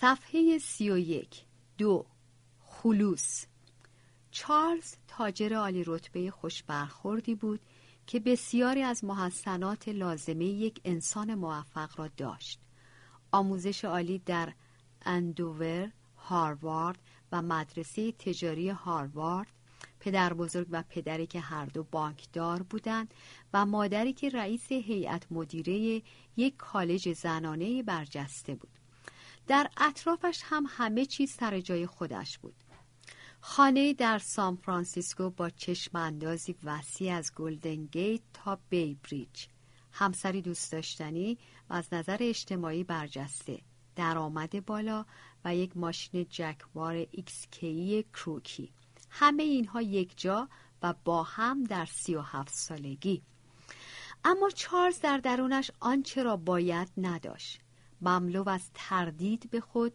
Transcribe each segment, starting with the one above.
صفحه سی و یک. دو. خلوص. چارلز تاجر عالی رتبه خوشبرخوردی بود که بسیاری از محسنات لازمه یک انسان موفق را داشت. آموزش عالی در اندوور، هاروارد و مدرسه تجاری هاروارد پدر بزرگ و پدری که هر دو بانکدار بودند و مادری که رئیس هیئت مدیره یک کالج زنانه برجسته بود. در اطرافش هم همه چیز سر جای خودش بود. خانه در سان فرانسیسکو با چشم اندازی وسیع از گلدن گیت تا بی بریج. همسری دوست داشتنی و از نظر اجتماعی برجسته. درآمد بالا و یک ماشین جکوار XK کروکی. همه اینها یک جا و با هم در سی و هفت سالگی. اما چارلز در درونش آنچه را باید نداشت. مملو از تردید به خود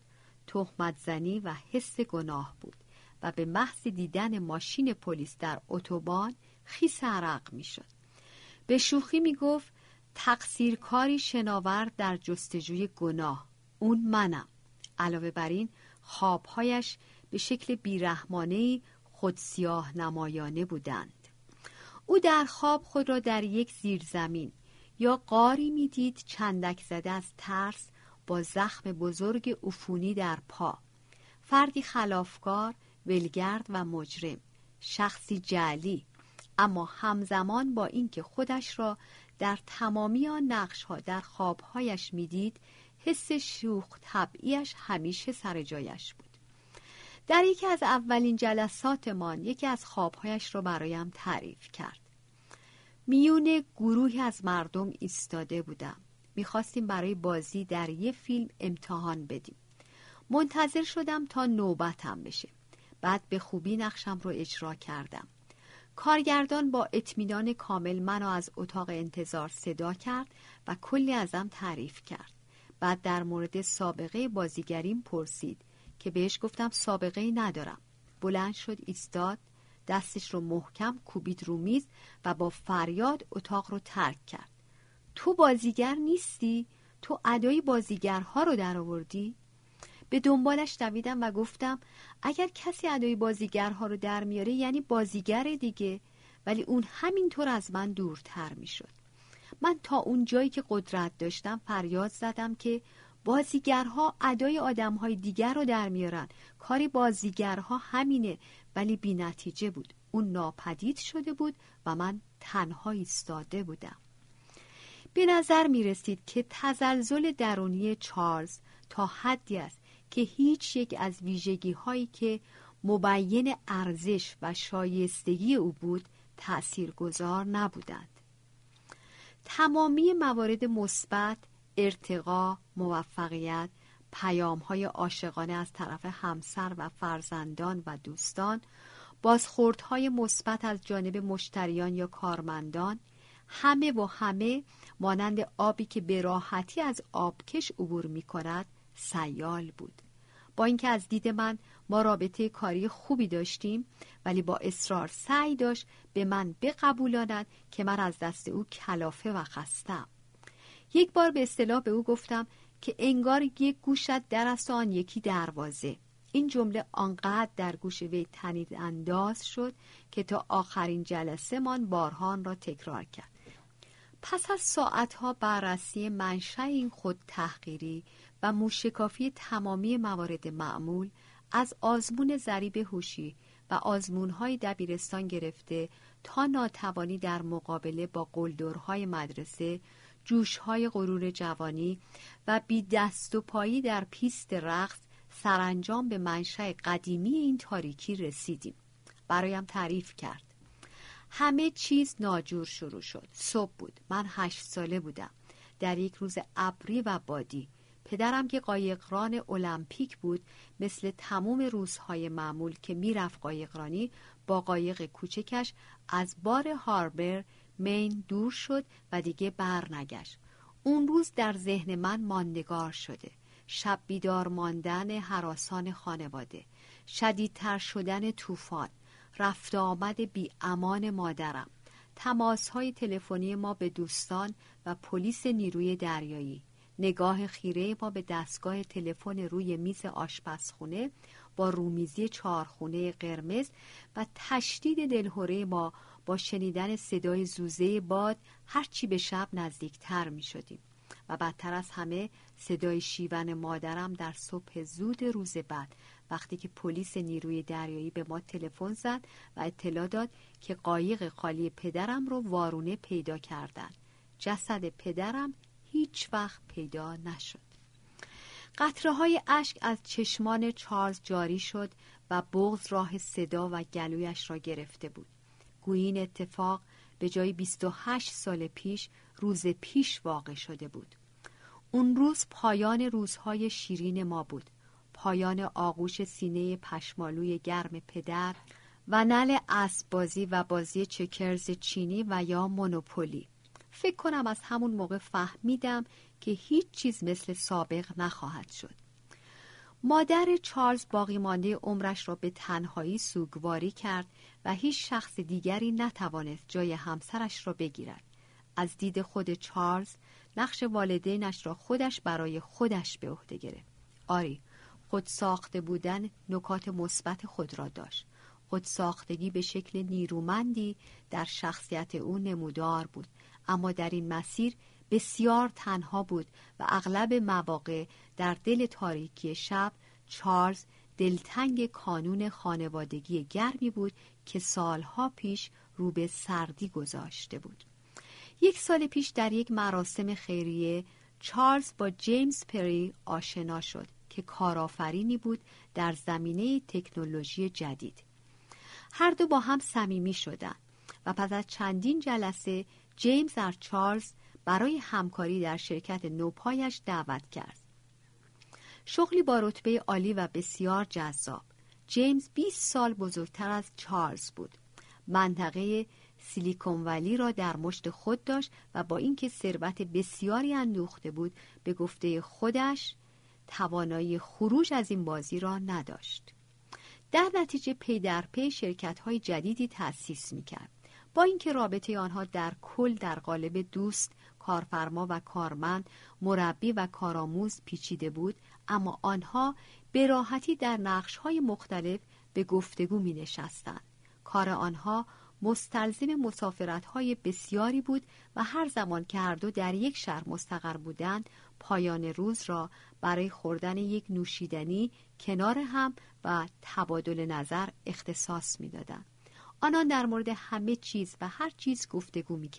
تهمت زنی و حس گناه بود و به محض دیدن ماشین پلیس در اتوبان خیس عرق می‌شد. به شوخی می گفت تقصیرکاری شناور در جستجوی گناه. اون منم. علاوه بر این خوابهایش به شکل بیرحمانه خود سیاه نمایانه بودند. او در خواب خود را در یک زیرزمین یا قاری می‌دید چندک زده از ترس با زخم بزرگ عفونی در پا. فردی خلافکار ولگرد و مجرم. شخصی جعلی. اما همزمان با اینکه خودش را در تمامی آن نقشها در خوابهایش می‌دید حس شوخ طبعیش همیشه سر جایش بود. در یکی از اولین جلساتمان یکی از خوابهایش را برایم تعریف کرد. میون گروهی از مردم ایستاده بودم. می‌خواستیم برای بازی در یه فیلم امتحان بدیم. منتظر شدم تا نوبتم بشه. بعد به خوبی نقشم رو اجرا کردم. کارگردان با اطمینان کامل منو از اتاق انتظار صدا کرد و کلی ازم تعریف کرد. بعد در مورد سابقه بازیگریم پرسید که بهش گفتم سابقه ندارم. بلند شد ایستاد دستش رو محکم کوبید رو میز و با فریاد اتاق رو ترک کرد. تو بازیگر نیستی؟ تو ادای بازیگرها رو در آوردی؟ به دنبالش دویدم و گفتم اگر کسی ادای بازیگرها رو در میاره یعنی بازیگر دیگه. ولی اون همینطور از من دورتر می‌شد. من تا اون جایی که قدرت داشتم فریاد زدم که بازیگرها ادای آدمهای دیگر رو در میارن. کاری بازیگرها همینه ولی بی نتیجه بود. اون ناپدید شده بود و من تنها ایستاده بودم. به نظر می رسید که تزلزل درونی چارلز تا حدی است که هیچ یک از ویژگی هایی که مبین ارزش و شایستگی او بود تأثیرگذار نبودند. تمامی موارد مثبت، ارتقا، موفقیت، پیام های عاشقانه از طرف همسر و فرزندان و دوستان، بازخوردهای مثبت از جانب مشتریان یا کارمندان، همه و همه مانند آبی که به راحتی از آبکش عبور می کند سیال بود. با اینکه از دید من ما رابطه کاری خوبی داشتیم ولی با اصرار سعی داشت به من بقبولاند که من از دست او کلافه و خستم. یک بار به اصطلاح به او گفتم که انگار یک گوشت در است آن یکی دروازه. این جمله آنقدر در گوش وی تنید انداز شد که تا آخرین جلسه من بارهان را تکرار کرد. پس از ساعتها بررسی منشأ این خود تحقیری و موشکافی تمامی موارد معمول از آزمون ضریب هوشی و آزمونهای دبیرستان گرفته تا ناتوانی در مقابله با قلدرهای مدرسه جوشهای غرور جوانی و بی دست و پایی در پیست رقص سرانجام به منشأ قدیمی این تاریکی رسیدیم. برایم تعریف کرد. همه چیز ناجور شروع شد. صبح بود. من هشت ساله بودم. در یک روز ابری و بادی. پدرم که قایقران المپیک بود مثل تموم روزهای معمول که می‌رفت قایقرانی با قایق کوچکش از بار هاربر مین دور شد و دیگه برنگشت اون روز در ذهن من ماندگار شده. شب بیدار ماندن حراسان خانواده. شدیدتر شدن طوفان. رفت آمد بی امان مادرم. تماس های تلفنی ما به دوستان و پلیس نیروی دریایی. نگاه خیره ما به دستگاه تلفن روی میز آشپزخونه با رومیزی چهارخونه قرمز و تشدید دلهوره ما با شنیدن صدای زوزه باد هرچی به شب نزدیکتر می شدیم و بدتر از همه صدای شیون مادرم در صبح زود روز بعد. وقتی که پلیس نیروی دریایی به ما تلفن زد و اطلاع داد که قایق خالی پدرم رو وارونه پیدا کردن. جسد پدرم هیچ وقت پیدا نشد. قطره های اشک از چشمان چارلز جاری شد و بغز راه صدا و گلویش را گرفته بود. گویی اتفاق به جای 28 سال پیش روز پیش واقع شده بود. اون روز پایان روزهای شیرین ما بود. پایان آغوش سینه پشمالوی گرم پدر و نل اسب بازی و بازی چکرز چینی و یا مونوپولی. فکر کنم از همون موقع فهمیدم که هیچ چیز مثل سابق نخواهد شد. مادر چارلز باقی مانده عمرش را به تنهایی سوگواری کرد و هیچ شخص دیگری نتوانست جای همسرش را بگیرد. از دید خود چارلز نقش والدینش را خودش برای خودش به عهده گرفت. آری خود ساخته بودن نکات مثبت خود را داشت. خود ساختگی به شکل نیرومندی در شخصیت او نمودار بود. اما در این مسیر بسیار تنها بود و اغلب مواقع در دل تاریکی شب چارلز دلتنگ کانون خانوادگی گرمی بود که سالها پیش رو به سردی گذاشته بود. یک سال پیش در یک مراسم خیریه چارلز با جیمز پری آشنا شد که کارآفرینی بود در زمینه تکنولوژی جدید. هر دو با هم صمیمی شدند و پس از چندین جلسه جیمز در چارلز برای همکاری در شرکت نوپایش دعوت کرد. شغلی با رتبه عالی و بسیار جذاب. جیمز 20 سال بزرگتر از چارلز بود. منطقه سیلیکون ولی را در مشت خود داشت و با اینکه ثروت بسیاری اندوخته بود به گفته خودش توانایی خروج از این بازی را نداشت. در نتیجه پی در پی شرکت های جدیدی تأسیس می کرد با اینکه رابطه آنها در کل در قالب دوست کارفرما و کارمند مربی و کارآموز پیچیده بود اما آنها به راحتی در نقش های مختلف به گفتگو می نشستند. کار آنها مستلزم مسافرت های بسیاری بود و هر زمان که هر دو در یک شهر مستقر بودند پایان روز را برای خوردن یک نوشیدنی کنار هم و تبادل نظر اختصاص می‌دادند. آنان در مورد همه چیز و هر چیز گفتگو می.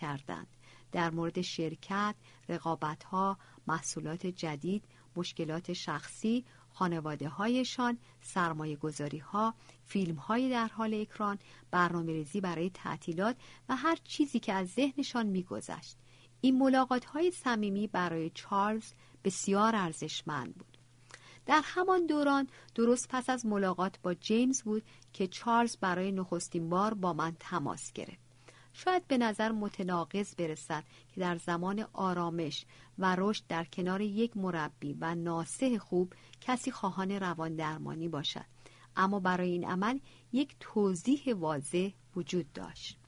در مورد شرکت، رقابتها، محصولات جدید، مشکلات شخصی، خانواده هایشان، سرمایه گذاری ها، فیلم های در حال اکران، برنامه ریزی برای تعطیلات و هر چیزی که از ذهنشان میگذشت. این ملاقات های صمیمی برای چارلز بسیار ارزشمند بود. در همان دوران درست پس از ملاقات با جیمز بود که چارلز برای نخستین بار با من تماس گرفت. شاید به نظر متناقض برسد که در زمان آرامش و رشد در کنار یک مربی و ناسه خوب کسی خواهان روان درمانی باشد. اما برای این عمل یک توضیح واضح وجود داشت.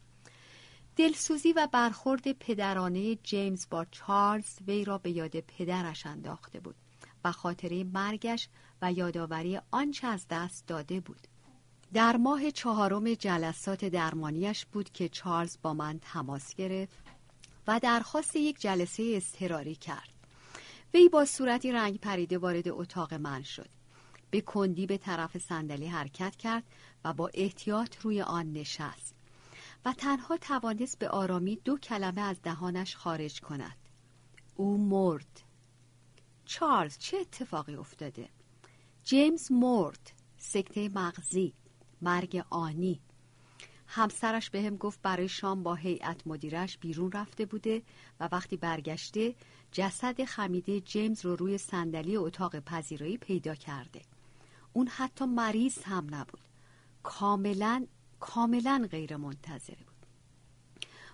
دلسوزی و برخورد پدرانه جیمز با چارلز وی را به یاد پدرش انداخته بود و خاطره مرگش و یادآوری آنچه از دست داده بود. در ماه چهارم جلسات درمانیش بود که چارلز با من تماس گرفت و درخواست یک جلسه اضطراری کرد. وی با صورتی رنگ پریده وارد اتاق من شد. به کندی به طرف صندلی حرکت کرد و با احتیاط روی آن نشست و تنها توانست به آرامی دو کلمه از دهانش خارج کند. او مرد. چارلز چه اتفاقی افتاده؟ جیمز مرد. سکته مغزی. مرگ آنی. همسرش به گفت برای شام با هیئت مدیرش بیرون رفته بوده و وقتی برگشته جسد خمیده جیمز رو روی صندلی اتاق پذیرایی پیدا کرده. اون حتی مریض هم نبود. کاملا کاملا غیر منتظره بود.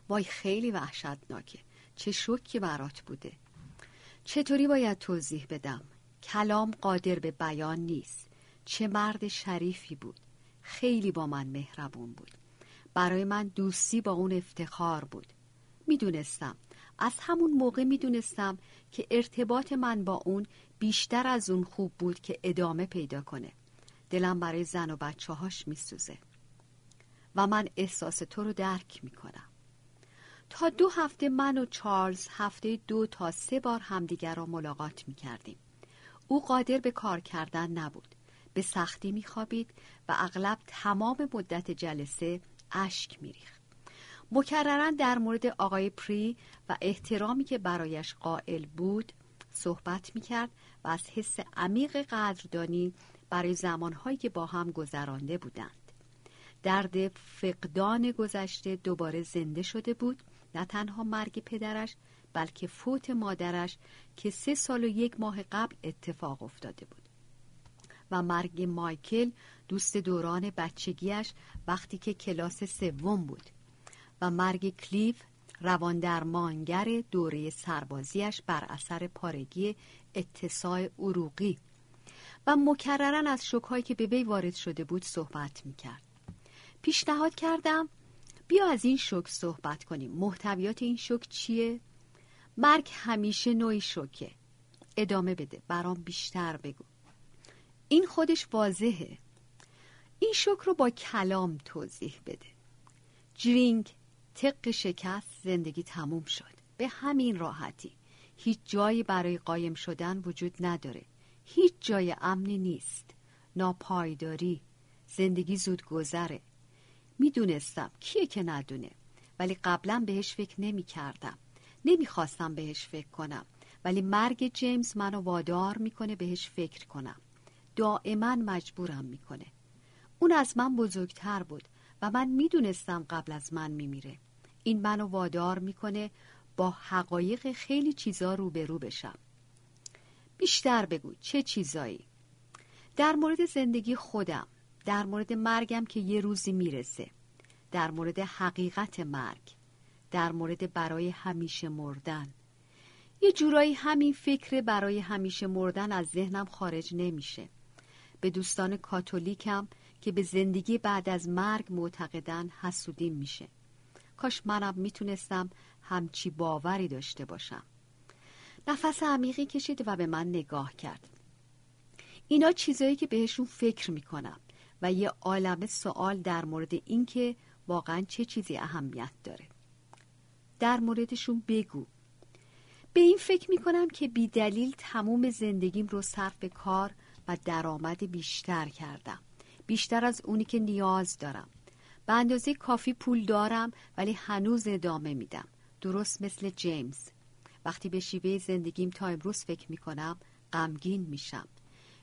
وای خیلی وحشتناکه. چه شوکی برات بوده. چطوری باید توضیح بدم؟ کلام قادر به بیان نیست. چه مرد شریفی بود. خیلی با من مهربون بود. برای من دوستی با اون افتخار بود. می‌دونستم. از همون موقع می‌دونستم که ارتباط من با اون بیشتر از اون خوب بود که ادامه پیدا کنه. دلم برای زن و بچه هاش میسوزه. و من احساس تو رو درک می‌کنم. تا دو هفته من و چارلز هفته دو تا سه بار همدیگر را ملاقات می‌کردیم. او قادر به کار کردن نبود. به سختی میخوابید و اغلب تمام مدت جلسه اشک میریخت. مکررا در مورد آقای پری و احترامی که برایش قائل بود صحبت می‌کرد و از حس عمیق قدردانی برای زمانهایی که با هم گذرانده بودند. درد فقدان گذشته دوباره زنده شده بود نه تنها مرگ پدرش بلکه فوت مادرش که سه سال و یک ماه قبل اتفاق افتاده بود. و مرگ مایکل دوست دوران بچگیش وقتی که کلاس سوم بود و مرگ کلیف رواندرمانگر دوره سربازیش بر اثر پارگی اتساع عروقی و مکررن از شکهایی که به وی وارد شده بود صحبت می‌کرد. پیشنهاد کردم بیا از این شک صحبت کنیم. محتویات این شک چیه؟ مرگ همیشه نوعی شکه. ادامه بده. برام بیشتر بگو. این خودش واضحه. این شک رو با کلام توضیح بده. جرینگ تق شکست زندگی تموم شد. به همین راحتی. هیچ جایی برای قایم شدن وجود نداره. هیچ جای امنی نیست. ناپایداری. زندگی زود گذره. می‌دونستم. کیه که ندونه؟ ولی قبلا بهش فکر نمی کردم نمی‌خواستم بهش فکر کنم. ولی مرگ جیمز منو وادار می‌کنه بهش فکر کنم. دائما مجبورم می‌کنه. اون از من بزرگتر بود و من می‌دونستم قبل از من میمیره. این منو وادار می‌کنه با حقایق خیلی چیزا روبرو بشم. بیشتر بگو چه چیزایی؟ در مورد زندگی خودم در مورد مرگم که یه روزی می‌رسه در مورد حقیقت مرگ در مورد برای همیشه مردن. یه جورایی همین فکر برای همیشه مردن از ذهنم خارج نمیشه. به دوستان کاتولیکم که به زندگی بعد از مرگ معتقدن حسودیم میشه. کاش منم می‌تونستم همچی باوری داشته باشم. نفس عمیقی کشید و به من نگاه کرد. اینا چیزایی که بهشون فکر می‌کنم و یه عالم سوال در مورد اینکه واقعا چه چیزی اهمیت داره. در موردشون بگو. به این فکر می‌کنم که بی دلیل تموم زندگیم رو صرف کار و درآمد بیشتر کردم. بیشتر از اونی که نیاز دارم. به اندازه کافی پول دارم ولی هنوز ادامه میدم. درست مثل جیمز. وقتی به شیوه زندگیم تا امروز فکر می‌کنم غمگین میشم.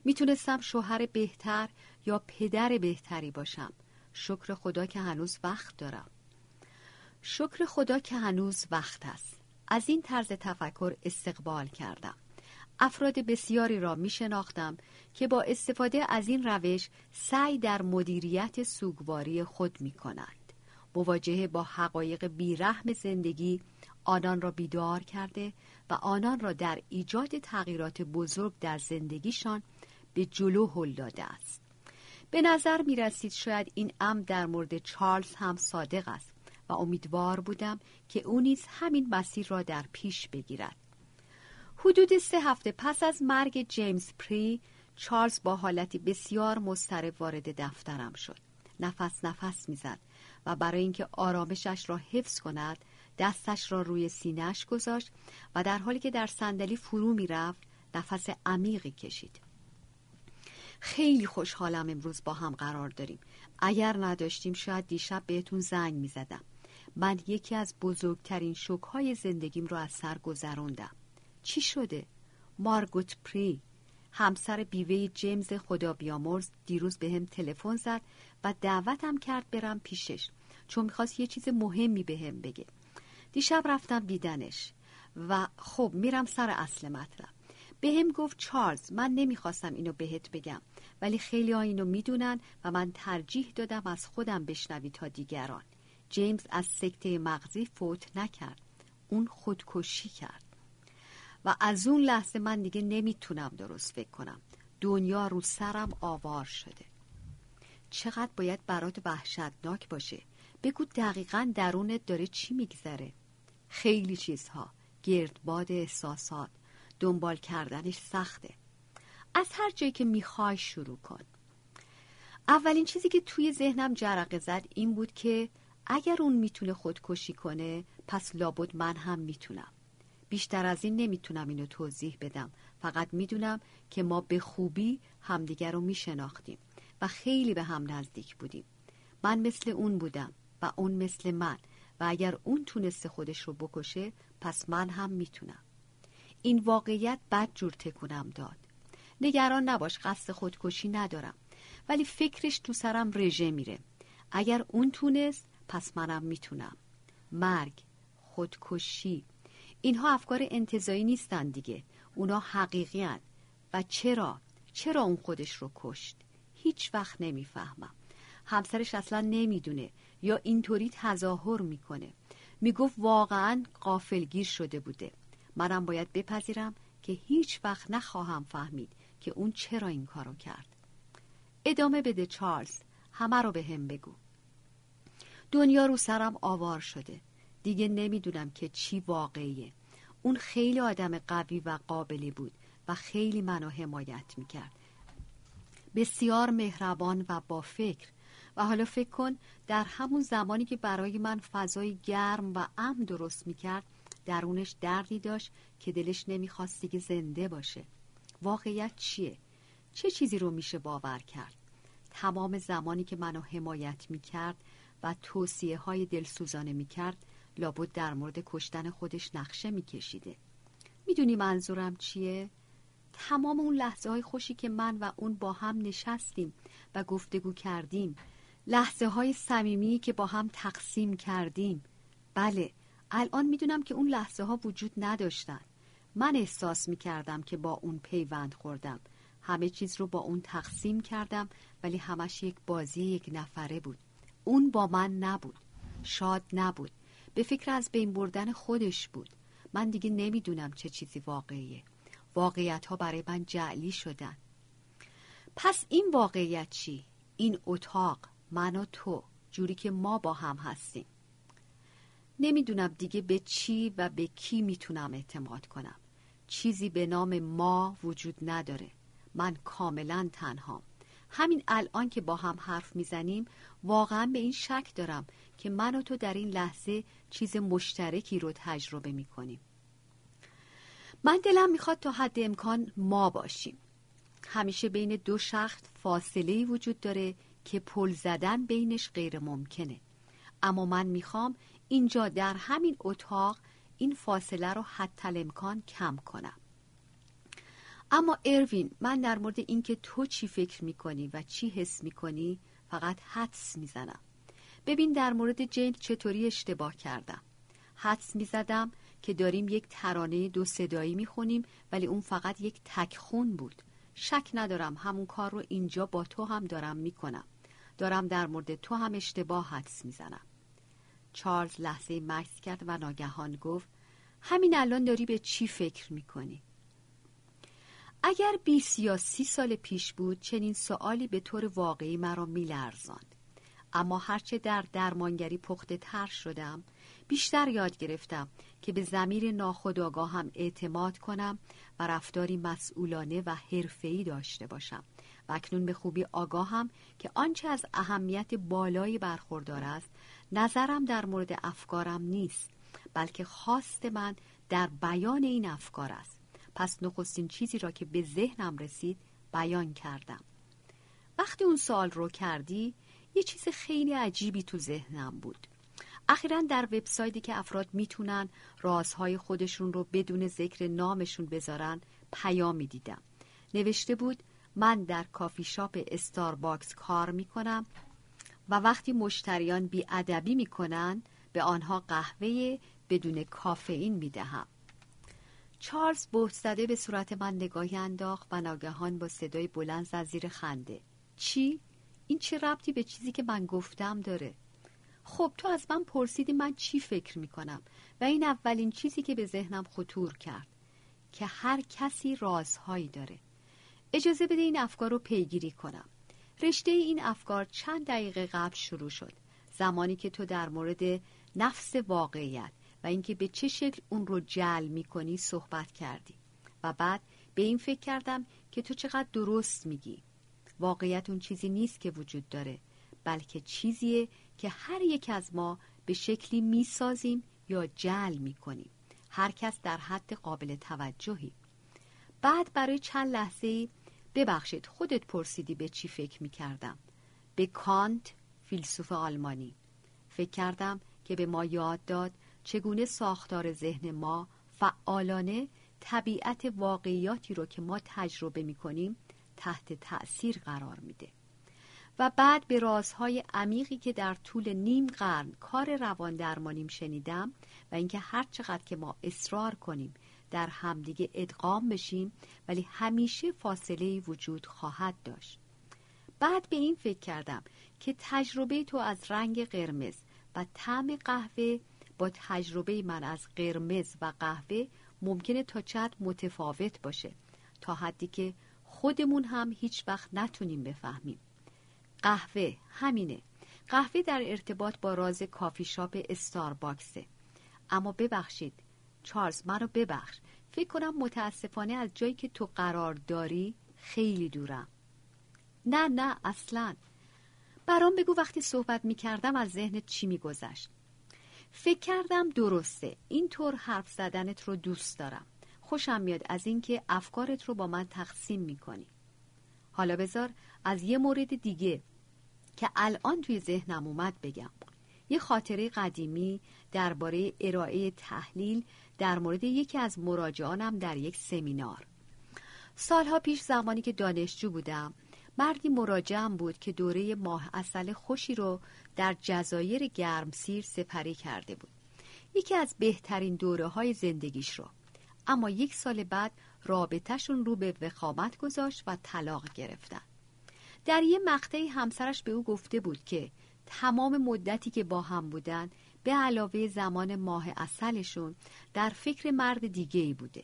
می‌تونستم شوهر بهتر یا پدر بهتری باشم. شکر خدا که هنوز وقت دارم. شکر خدا که هنوز وقت است. از این طرز تفکر استقبال کردم. افراد بسیاری را می شناختم که با استفاده از این روش سعی در مدیریت سوگواری خود می کنند. مواجهه با حقایق بیرحم زندگی آنان را بیدار کرده و آنان را در ایجاد تغییرات بزرگ در زندگیشان به جلو هل داده است. به نظر می رسید شاید این ام در مورد چارلز هم صادق است و امیدوار بودم که او نیز همین مسیر را در پیش بگیرد. حدود سه هفته پس از مرگ جیمز پری چارلز با حالتی بسیار مضطرب وارد دفترم شد. نفس نفس می‌زد و برای اینکه آرامشش را حفظ کند دستش را روی سینهش گذاشت و در حالی که در صندلی فرو می‌رفت نفس عمیقی کشید. خیلی خوشحالم امروز با هم قرار داریم. اگر نداشتیم شاید دیشب بهتون زنگ می‌زدم. من یکی از بزرگترین شکهای زندگیم رو از سر گذروندم. چی شده؟ مارگوت پری همسر بیوه جیمز خدا بیامرز دیروز به هم تلفن زد و دعوتم کرد برم پیشش چون می‌خواست یه چیز مهمی به هم بگه. دیشب رفتم دیدنش و خب میرم سر اصل مطلب. به هم گفت چارلز من نمی‌خواستم اینو بهت بگم ولی خیلی ها اینو می‌دونن و من ترجیح دادم از خودم بشنوی تا دیگران. جیمز از سکته مغزی فوت نکرد. اون خودکشی کرد. و از اون لحظه من دیگه نمی‌تونم درست فکر کنم. دنیا رو سرم آوار شده. چقدر باید برات وحشتناک باشه. بگو دقیقا درونت داره چی میگذره. خیلی چیزها. گردباد احساسات. دنبال کردنش سخته. از هر جایی که می‌خوای شروع کن. اولین چیزی که توی ذهنم جرقه زد این بود که اگر اون می‌تونه خودکشی کنه پس لابد من هم می‌تونم. بیشتر از این نمی‌تونم اینو توضیح بدم. فقط می‌دونم که ما به خوبی همدیگر رو میشناختیم و خیلی به هم نزدیک بودیم. من مثل اون بودم و اون مثل من و اگر اون تونسته خودش رو بکشه پس من هم می‌تونم. این واقعیت بد جور تکونم داد. نگران نباش قصد خودکشی ندارم. ولی فکرش تو سرم رژه میره. اگر اون تونست پس منم می‌تونم. مرگ خودکشی. اینها افکار انتظایی نیستن دیگه. اونا حقیقی هن. و چرا؟ چرا اون خودش رو کشت؟ هیچ وقت نمی‌فهمم. همسرش اصلا نمی‌دونه. یا اینطوری تظاهر می‌کنه. می‌گفت واقعا قافلگیر شده بوده. منم باید بپذیرم که هیچ وقت نخواهم فهمید که اون چرا این کارو کرد. ادامه بده چارلز. همه رو به هم بگو. دنیا رو سرم آوار شده. دیگه نمی‌دونم که چی واقعیه اون خیلی آدم قوی و قابلی بود و خیلی منو حمایت می‌کرد بسیار مهربان و با فکر و حالا فکر کن در همون زمانی که برای من فضای گرم و امن درست می‌کرد درونش دردی داشت که دلش نمی‌خواست دیگه زنده باشه واقعیت چیه؟ چه چیزی رو میشه باور کرد؟ تمام زمانی که منو حمایت می‌کرد و توصیه های دلسوزانه می‌کرد لابد در مورد کشتن خودش نقشه میکشیده. می‌دونی منظورم چیه؟ تمام اون لحظه های خوشی که من و اون با هم نشستیم و گفتگو کردیم لحظه های صمیمی که با هم تقسیم کردیم. بله الان می‌دونم که اون لحظه ها وجود نداشتن. من احساس می‌کردم که با اون پیوند خوردم. همه چیز رو با اون تقسیم کردم ولی همش یک بازی یک نفره بود. اون با من نبود. شاد نبود. به فکر از بین بردن خودش بود. من دیگه نمی‌دونم چه چیزی واقعیه. واقعیت ها برای من جعلی شدن. پس این واقعیت چی؟ این اتاق من و تو جوری که ما با هم هستیم. نمی‌دونم دیگه به چی و به کی می‌تونم اعتماد کنم. چیزی به نام ما وجود نداره. من کاملا تنهام. همین الان که با هم حرف می‌زنیم واقعا به این شک دارم که من و تو در این لحظه چیز مشترکی رو تجربه می‌کنیم. من دلم می‌خواد تا حد امکان ما باشیم. همیشه بین دو شخص فاصله وجود داره که پل زدن بینش غیر ممکنه. اما من می‌خوام اینجا در همین اتاق این فاصله رو حتی امکان کم کنم. اما اروین من در مورد اینکه تو چی فکر می‌کنی و چی حس می‌کنی فقط حدس می‌زنم. ببین در مورد جین چطوری اشتباه کردم. حدس می‌زدم که داریم یک ترانه دو صدایی می‌خونیم ولی اون فقط یک تکخون بود. شک ندارم همون کار رو اینجا با تو هم دارم می‌کنم. دارم در مورد تو هم اشتباه حدس می‌زنم. چارلز لحظه مکس کرد و ناگهان گفت همین الان داری به چی فکر می‌کنی؟ اگر 20 یا سی سال پیش بود چنین سوالی به طور واقعی مرا میلرزاند. اما هرچه در درمانگری پخته تر شدم بیشتر یاد گرفتم که به زمیر ناخودآگاهم اعتماد کنم و رفتاری مسئولانه و حرفه‌ای داشته باشم. و اکنون به خوبی آگاهم که آنچه از اهمیت بالایی برخوردار است نظرم در مورد افکارم نیست بلکه خواست من در بیان این افکار است. پس نخستین چیزی را که به ذهنم رسید بیان کردم. وقتی اون سوال رو کردی یه چیز خیلی عجیبی تو ذهنم بود. اخیرا در وبسایتی که افراد می‌تونن رازهای خودشون رو بدون ذکر نامشون بذارن پیامی دیدم نوشته بود من در کافی شاپ استارباکس کار می‌کنم و وقتی مشتریان بیادبی می‌کنن به آنها قهوه بدون کافئین می‌دهم. چارلز بهت زده به صورت من نگاهی انداخت و ناگهان با صدای بلند زد زیر خنده. چی؟ این چه ربطی به چیزی که من گفتم داره؟ خب تو از من پرسیدی من چی فکر می‌کنم؟ و این اولین چیزی که به ذهنم خطور کرد که هر کسی رازهایی داره. اجازه بده این افکار رو پیگیری کنم. رشته این افکار چند دقیقه قبل شروع شد. زمانی که تو در مورد نفس واقعیت و اینکه به چه شکل اون رو جل می‌کنی صحبت کردی. و بعد به این فکر کردم که تو چقدر درست میگی. واقعیت اون چیزی نیست که وجود داره بلکه چیزیه که هر یک از ما به شکلی می‌سازیم یا جل می‌کنیم. هر کس در حد قابل توجهی. بعد برای چند لحظه ببخشید خودت پرسیدی به چی فکر می‌کردم. به کانت فیلسوف آلمانی. فکر کردم که به ما یاد داد چگونه ساختار ذهن ما فعالانه طبیعت واقعیاتی رو که ما تجربه می‌کنیم تحت تأثیر قرار میده. و بعد به رازهای عمیقی که در طول نیم قرن کار روان درمانیم شنیدم و اینکه هر چقدر که ما اصرار کنیم در همدیگه ادغام بشیم ولی همیشه فاصله وجود خواهد داشت. بعد به این فکر کردم که تجربه تو از رنگ قرمز و طعم قهوه با تجربه من از قرمز و قهوه ممکنه تا چند متفاوت باشه تا حدی که خودمون هم هیچ وقت نتونیم بفهمیم. قهوه همینه. قهوه در ارتباط با راز کافی شاپ استارباکسه. اما ببخشید چارلز منو ببخش. فکر کنم متاسفانه از جایی که تو قرار داری خیلی دورم. نه نه اصلا. برام بگو وقتی صحبت می کردم از ذهنت چی می گذشت فکر کردم درسته. اینطور حرف زدنت رو دوست دارم. خوشم میاد از اینکه افکارت رو با من تقسیم می کنی حالا بذار از یه مورد دیگه که الان توی ذهنم اومد بگم. یه خاطره قدیمی درباره ارائه تحلیل در مورد یکی از مراجعانم در یک سمینار. سالها پیش زمانی که دانشجو بودم مردی مراجعم بود که دوره ماه اصل خوشی رو در جزایر گرمسیر سپری کرده بود. یکی از بهترین دوره های زندگیش رو. اما یک سال بعد رابطهشون رو به وخامت گذاشت و طلاق گرفتن. در یه مقطعی همسرش به او گفته بود که تمام مدتی که با هم بودن به علاوه زمان ماه اصلشون در فکر مرد دیگه ای بوده.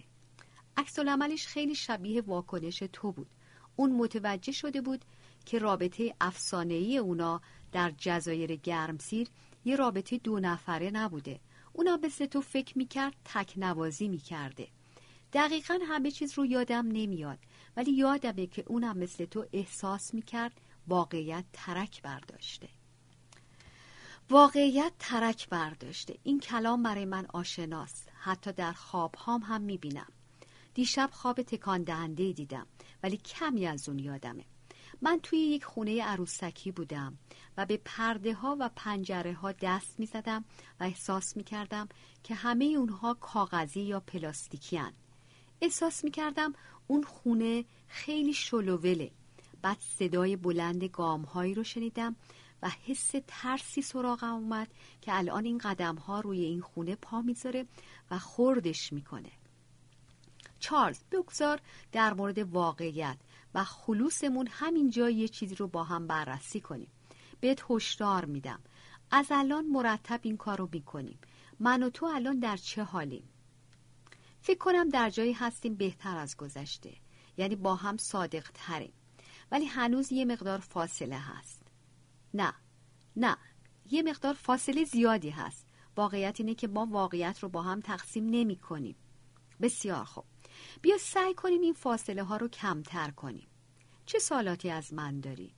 عکس خیلی شبیه واکنش تو بود. اون متوجه شده بود که رابطه افسانه‌ای اونا در جزایر گرمسیر یه رابطه دو نفره نبوده. اونا مثل تو فکر می‌کرد تک نوازی می‌کرده. دقیقا همه چیز رو یادم نمیاد ولی یادمه که اونم مثل تو احساس می‌کرد واقعیت ترک برداشته. واقعیت ترک برداشته. این کلام برای من آشناست. حتی در خواب هام هم می‌بینم. دیشب خواب تکان دهنده دیدم. ولی کمی از اون یادمه. من توی یک خونه عروسکی بودم و به پرده ها و پنجره ها دست می زدم و احساس می کردم که همه اونها کاغذی یا پلاستیکی هن. احساس می کردم اون خونه خیلی شلووله. بعد صدای بلند گام هایی رو شنیدم و حس ترسی سراغم اومد که الان این قدم ها روی این خونه پا می‌ذاره و خوردش می‌کنه. چارلز بگذار در مورد واقعیت و خلوصمون همینجا یه چیزی رو با هم بررسی کنیم. بهت هشدار میدم. از الان مرتب این کار رو می‌کنیم. من و تو الان در چه حالیم؟ فکر کنم در جایی هستیم بهتر از گذشته. یعنی با هم صادق تریم ولی هنوز یه مقدار فاصله هست. نه. نه. یه مقدار فاصله زیادی هست. واقعیت اینه که ما واقعیت رو با هم تقسیم نمی کنیم بسیار خوب. بیا سعی کنیم این فاصله ها رو کمتر کنیم چه سالاتی از من داری؟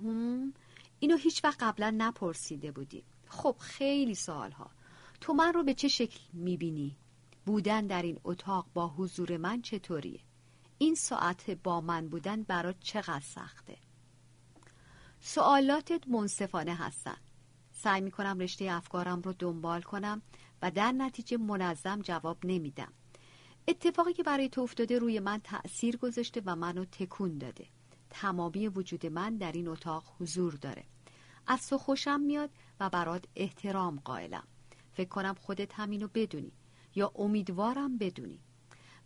هم اینو هیچ وقت قبلا نپرسیده بودی خب خیلی سالها تو من رو به چه شکل می‌بینی؟ بودن در این اتاق با حضور من چطوریه؟ این ساعت با من بودن برات چقدر سخته؟ سوالاتت منصفانه هستن سعی می‌کنم رشته افکارم رو دنبال کنم و در نتیجه منظم جواب نمیدم اتفاقی که برای تو افتاده روی من تأثیر گذاشته و منو تکون داده. تمامی وجود من در این اتاق حضور داره. از تو خوشم میاد و برات احترام قائلم. فکر کنم خودت همینو بدونی یا امیدوارم بدونی.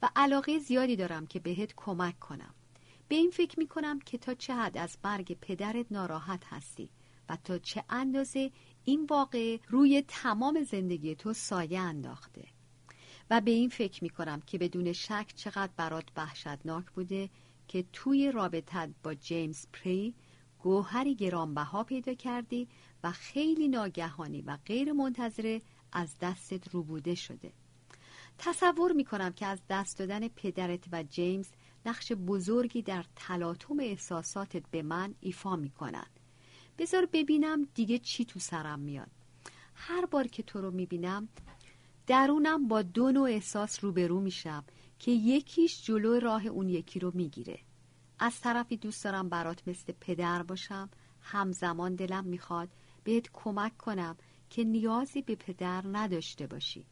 و علاقه زیادی دارم که بهت کمک کنم. به این فکر می‌کنم که تا چه حد از مرگ پدرت ناراحت هستی و تا چه اندازه این واقعه روی تمام زندگی تو سایه انداخته. و به این فکر می کنم که بدون شک چقدر برات وحشتناک بوده که توی رابطت با جیمز پری گوهری گرانبها پیدا کردی و خیلی ناگهانی و غیر منتظره از دستت روبوده شده. تصور می‌کنم که از دست دادن پدرت و جیمز نقش بزرگی در تلاطم احساساتت به من ایفا می‌کنن. بذار ببینم دیگه چی تو سرم میاد. هر بار که تو رو می‌بینم درونم با دو نوع احساس روبرو میشم که یکیش جلو راه اون یکی رو می‌گیره. از طرفی دوست دارم برات مثل پدر باشم. همزمان دلم می‌خواد بهت کمک کنم که نیازی به پدر نداشته باشی.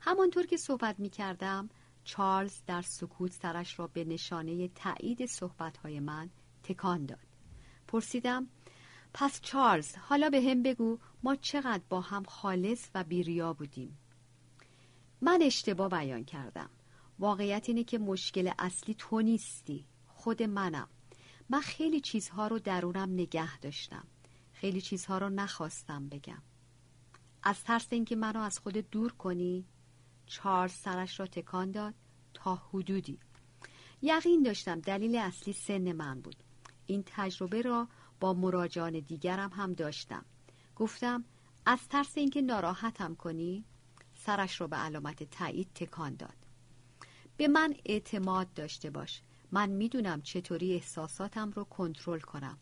همانطور که صحبت می‌کردم چارلز در سکوت سرش را به نشانه تایید صحبتهای من تکان داد. پرسیدم پس چارلز حالا به هم بگو ما چقدر با هم خالص و بیریا بودیم؟ من اشتباه بیان کردم. واقعیت اینه که مشکل اصلی تو نیستی. خود منم. من خیلی چیزها رو درونم نگه داشتم. خیلی چیزها رو نخواستم بگم. از ترس اینکه منو از خود دور کنی چارلز سرش را تکان داد تا حدودی. یقین داشتم دلیل اصلی سن من بود. این تجربه را با مراجعان دیگرم هم داشتم. گفتم از ترس اینکه ناراحتم کنی سرش را به علامت تایید تکان داد. به من اعتماد داشته باش. من می‌دونم چطوری احساساتم رو کنترل کنم.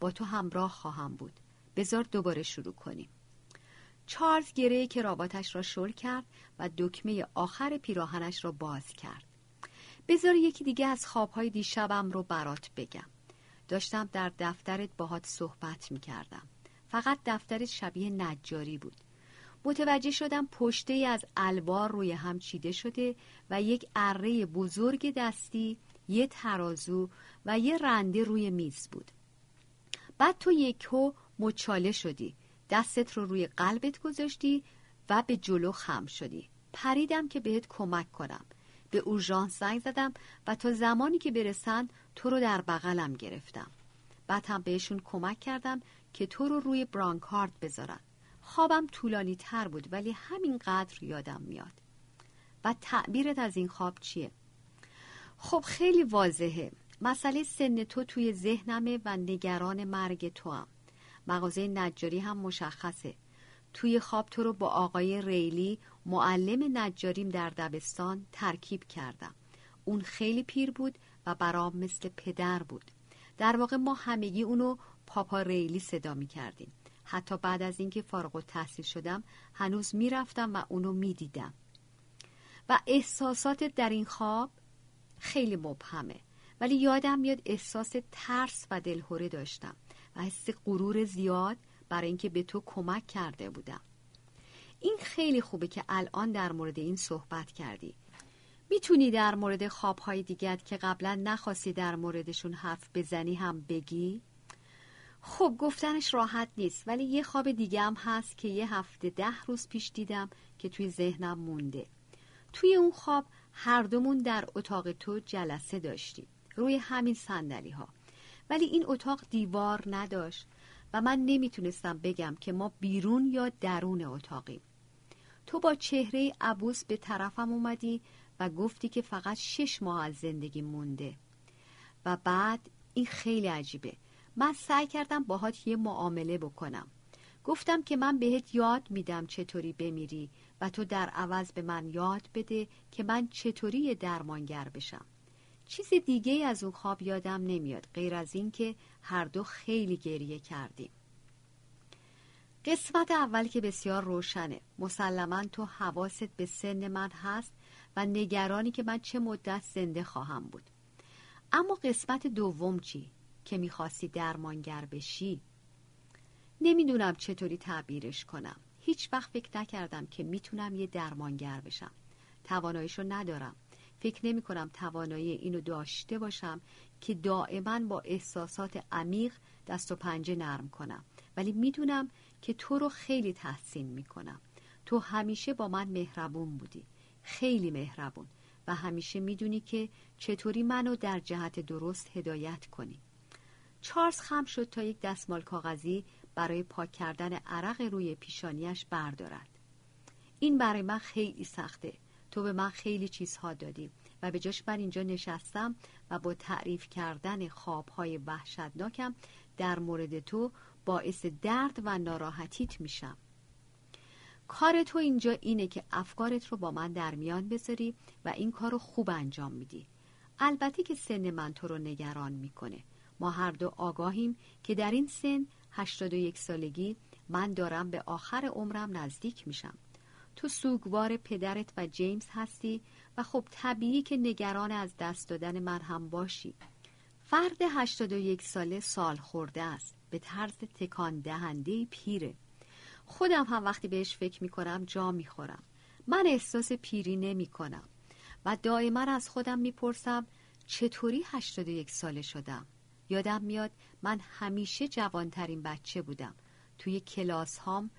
با تو همراه خواهم بود. بذار دوباره شروع کنیم. چارلز گره کراواتش را شل کرد و دکمه آخر پیراهنش را باز کرد. بذار یکی دیگه از خوابهای دیشبم رو برات بگم. داشتم در دفترت باهات صحبت می کردم فقط دفترت شبیه نجاری بود. متوجه شدم پشته از الوار روی هم چیده شده و یک اره بزرگ دستی یه ترازو و یه رنده روی میز بود. بعد تو یکو مچاله شدی. دستت رو روی قلبت گذاشتی و به جلو خم شدی. پریدم که بهت کمک کنم. به اورژانس زنگ زدم و تا زمانی که برسن تو رو در بغلم گرفتم. بعد هم بهشون کمک کردم که تو رو روی برانکارد بذارن. خوابم طولانی تر بود ولی همینقدر یادم میاد. و تعبیرت از این خواب چیه؟ خب خیلی واضحه. مسئله سن تو توی ذهنمه و نگران مرگ تو هم مغازه نجاری هم مشخصه. توی خواب تو رو با آقای ریلی معلم نجاریم در دبستان ترکیب کردم. اون خیلی پیر بود و برام مثل پدر بود. در واقع ما همگی اونو پاپا ریلی صدا می کردیم حتی بعد از اینکه فارغ و تحصیل شدم هنوز می‌رفتم و اونو می‌دیدم. و احساسات در این خواب خیلی مبهمه. ولی یادم میاد احساس ترس و دلهوره داشتم و حس غرور زیاد برای اینکه به تو کمک کرده بودم. این خیلی خوبه که الان در مورد این صحبت کردی. می‌تونی در مورد خوابهای دیگت که قبلا نخواستی در موردشون حرف بزنی هم بگی؟ خب گفتنش راحت نیست ولی یه خواب دیگه هم هست که یه هفته ده روز پیش دیدم که توی ذهنم مونده. توی اون خواب هر دومون در اتاق تو جلسه داشتیم روی همین سندلی ها ولی این اتاق دیوار نداشت و من نمی‌تونستم بگم که ما بیرون یا درون اتاقیم. تو با چهره عبوس به طرفم اومدی و گفتی که فقط شش ماه از زندگی مونده. و بعد این خیلی عجیبه. من سعی کردم باهات یه معامله بکنم. گفتم که من بهت یاد میدم چطوری بمیری و تو در عوض به من یاد بده که من چطوری درمانگر بشم. چیز دیگه از اون خواب یادم نمیاد غیر از این که هر دو خیلی گریه کردیم. قسمت اول که بسیار روشنه. مسلما تو حواست به سن من هست و نگرانی که من چه مدت زنده خواهم بود. اما قسمت دوم چی؟ که می‌خواستی درمانگر بشی؟ نمی‌دونم چطوری تعبیرش کنم. هیچ وقت فکر نکردم که می‌تونم یه درمانگر بشم. تواناییشو ندارم. فکر نمی کنم توانایی اینو داشته باشم که دائما با احساسات عمیق دست و پنجه نرم کنم. ولی می‌دونم که تو رو خیلی تحسین می‌کنم. تو همیشه با من مهربون بودی. خیلی مهربون. و همیشه می‌دونی که چطوری منو در جهت درست هدایت کنی. چارلز خم شد تا یک دستمال کاغذی برای پاک کردن عرق روی پیشانیش بردارد. این برای من خیلی سخته. تو به من خیلی چیزها دادی و به جاش من اینجا نشستم و با تعریف کردن خوابهای وحشتناکم در مورد تو باعث درد و ناراحتیت میشم. کار تو اینجا اینه که افکارت رو با من در میان بذاری و این کار رو خوب انجام میدی. البته که سن من تو رو نگران می‌کنه. ما هر دو آگاهیم که در این سن 81 سالگی من دارم به آخر عمرم نزدیک میشم. تو سوگوار پدرت و جیمز هستی و خب طبیعی که نگران از دست دادن من هم باشی. فرد 81 ساله سال خورده است. به طرز تکان دهنده پیره. خودم هم وقتی بهش فکر می‌کنم جا می‌خورم. من احساس پیری نمی کنم و دائما از خودم می‌پرسم چطوری 81 ساله شدم؟ یادم میاد من همیشه جوانترین بچه بودم. توی کلاس هام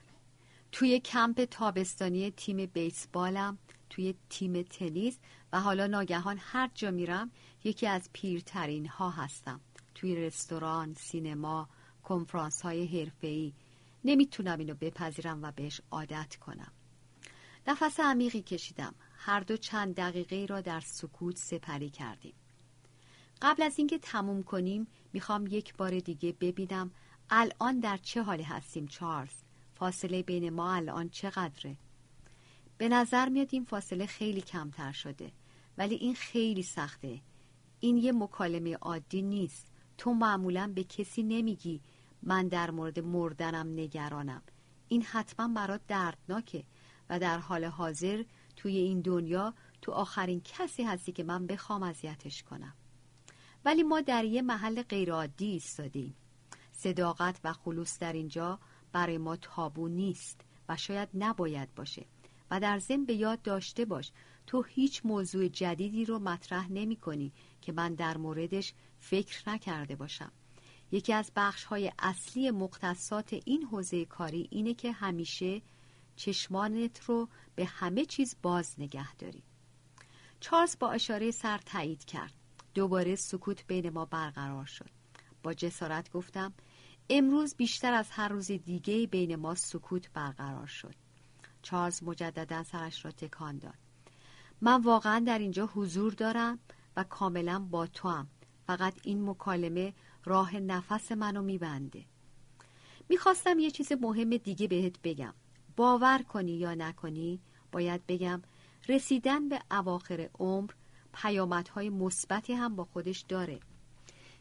توی کمپ تابستانی تیم بیسبالم توی تیم تنیس و حالا ناگهان هر جا میرم یکی از پیرترین ها هستم. توی رستوران، سینما، کنفرانس های حرفه‌ای. نمی‌تونم اینو بپذیرم و بهش عادت کنم. نفس عمیقی کشیدم. هر دو چند دقیقه را در سکوت سپری کردیم. قبل از اینکه تموم کنیم می‌خوام یک بار دیگه ببینم الان در چه حالی هستیم چارلز. فاصله بین ما الان چقدره؟ به نظر میاد این فاصله خیلی کمتر شده ولی این خیلی سخته. این یه مکالمه عادی نیست. تو معمولا به کسی نمیگی من در مورد مردنم نگرانم. این حتما برات دردناکه و در حال حاضر توی این دنیا تو آخرین کسی هستی که من بخوام اذیتش کنم. ولی ما در یه محل غیرعادی ایستادیم. صداقت و خلوص در اینجا برای ما تابو نیست و شاید نباید باشه و در ضمن به یاد داشته باش تو هیچ موضوع جدیدی رو مطرح نمی کنی که من در موردش فکر نکرده باشم. یکی از بخش های اصلی مختصات این حوزه کاری اینه که همیشه چشمانت رو به همه چیز باز نگه داری. چارلز با اشاره سر تایید کرد. دوباره سکوت بین ما برقرار شد. با جسارت گفتم امروز بیشتر از هر روز دیگه بین ما سکوت برقرار شد. چارلز مجددا سرش را تکان داد. من واقعا در اینجا حضور دارم و کاملا با تو هم. فقط این مکالمه راه نفس منو میبنده. می‌خواستم یه چیز مهم دیگه بهت بگم. باور کنی یا نکنی باید بگم رسیدن به اواخر عمر پیامدهای مثبتی هم با خودش داره.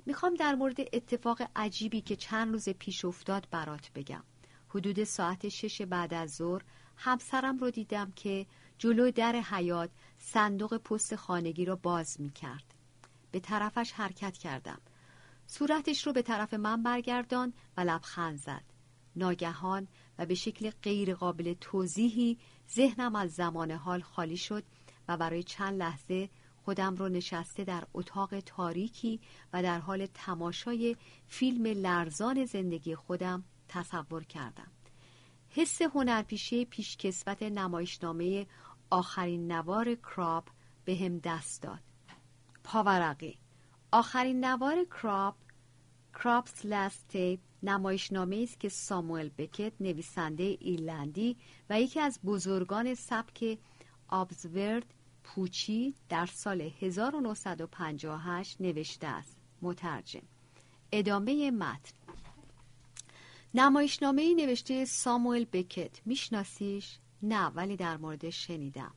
می‌خوام در مورد اتفاق عجیبی که چند روز پیش افتاد برات بگم. حدود ساعت شش بعد از ظهر همسرم رو دیدم که جلو در حیات صندوق پست خانگی را باز می‌کرد. به طرفش حرکت کردم. صورتش رو به طرف من برگردان و لبخند زد. ناگهان و به شکل غیر قابل توضیحی ذهنم از زمان حال خالی شد و برای چند لحظه خودم رو نشسته در اتاق تاریکی و در حال تماشای فیلم لرزان زندگی خودم تصور کردم. حس هنرپیشه پیشکسوت نمایشنامه آخرین نوار کراب به هم دست داد. پاورقی. آخرین نوار کراب لاست تیپ نمایشنامه است که ساموئل بکت نویسنده ایرلندی و یکی از بزرگان سبک آبزورد پوچی در سال 1958 نوشته است. مترجم. ادامه متن. نمایشنامه نوشته ساموئل بکت. میشناسیش؟ نه ولی در موردش شنیدم.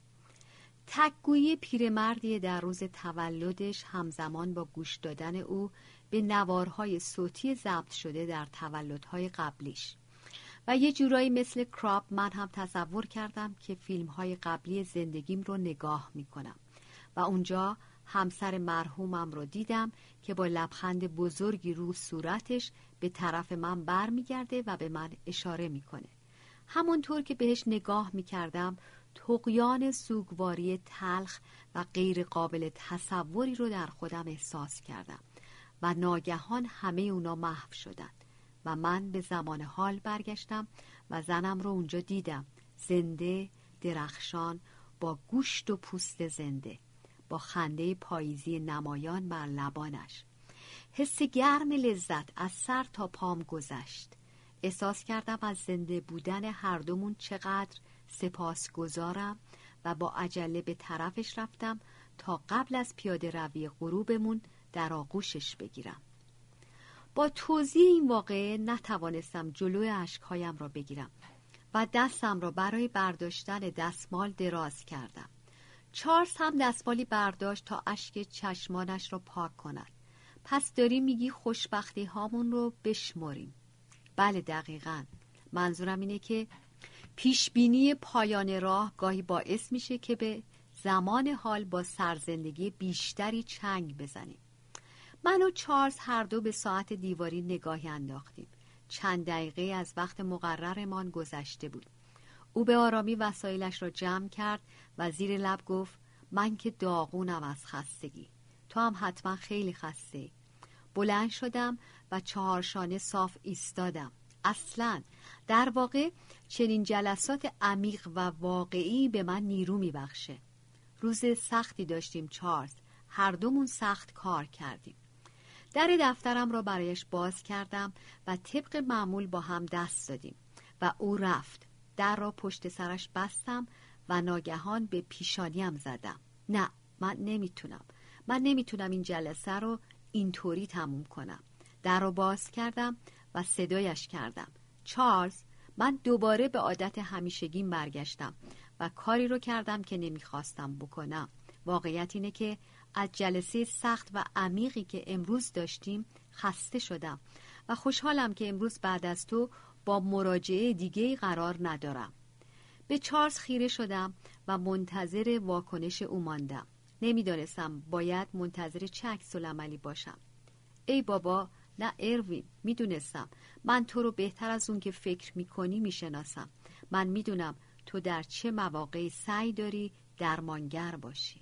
تکگویی پیرمردی در روز تولدش همزمان با گوش دادن او به نوارهای صوتی ضبط شده در تولدهای قبلیش. و یه جورایی مثل کراپ من هم تصور کردم که فیلم های قبلی زندگیم رو نگاه می‌کنم. و اونجا همسر مرحومم رو دیدم که با لبخند بزرگی رو صورتش به طرف من برمیگرده و به من اشاره می‌کنه. همونطور که بهش نگاه می‌کردم تقیان سوگواری تلخ و غیر قابل تصوری رو در خودم احساس کردم و ناگهان همه اونا محو شدند و من به زمان حال برگشتم و زنم رو اونجا دیدم. زنده درخشان با گوشت و پوست زنده با خنده پاییزی نمایان بر لبانش. حس گرم لذت از سر تا پام گذشت. احساس کردم از زنده بودن هر دومون چقدر سپاس گذارم و با عجله به طرفش رفتم تا قبل از پیاده روی غروبمون در آغوشش بگیرم. با توضیح این واقعه نتوانستم جلوی اشکهایم را بگیرم و دستم را برای برداشتن دستمال دراز کردم. چارلز هم دستمالی برداشت تا اشک چشمانش را پاک کند. پس داری میگی خوشبختی هامون رو بشمریم. بله دقیقا. منظورم اینه که پیشبینی پایان راه گاهی باعث میشه که به زمان حال با سرزندگی بیشتری چنگ بزنیم. من و چارلز هر دو به ساعت دیواری نگاهی انداختیم. چند دقیقه از وقت مقررمان گذشته بود. او به آرامی وسایلش را جمع کرد و زیر لب گفت من که داغونم از خستگی. تو هم حتما خیلی خسته. بلند شدم و چهارشانه صاف ایستادم. اصلا در واقع چنین جلسات عمیق و واقعی به من نیرو میبخشه. روز سختی داشتیم چارلز. هر دومون سخت کار کردیم. در دفترم را برایش باز کردم و طبق معمول با هم دست دادیم و او رفت. در را پشت سرش بستم و ناگهان به پیشانیم زدم. نه من نمی‌تونم. من نمی‌تونم این جلسه رو اینطوری تموم کنم. در را باز کردم و صدایش کردم. چارلز من دوباره به عادت همیشگیم برگشتم و کاری رو کردم که نمی‌خواستم بکنم. واقعیت اینه که از جلسه سخت و عمیقی که امروز داشتیم خسته شدم و خوشحالم که امروز بعد از تو با مراجعه دیگه قرار ندارم. به چارلز خیره شدم و منتظر واکنش او ماندم. نمی‌دانستم باید منتظر عکس عملی باشم. ای بابا نه اروین می‌دونستم. من تو رو بهتر از اون که فکر می‌کنی می‌شناسم. من می‌دونم تو در چه مواقعی سعی داری درمانگر باشی.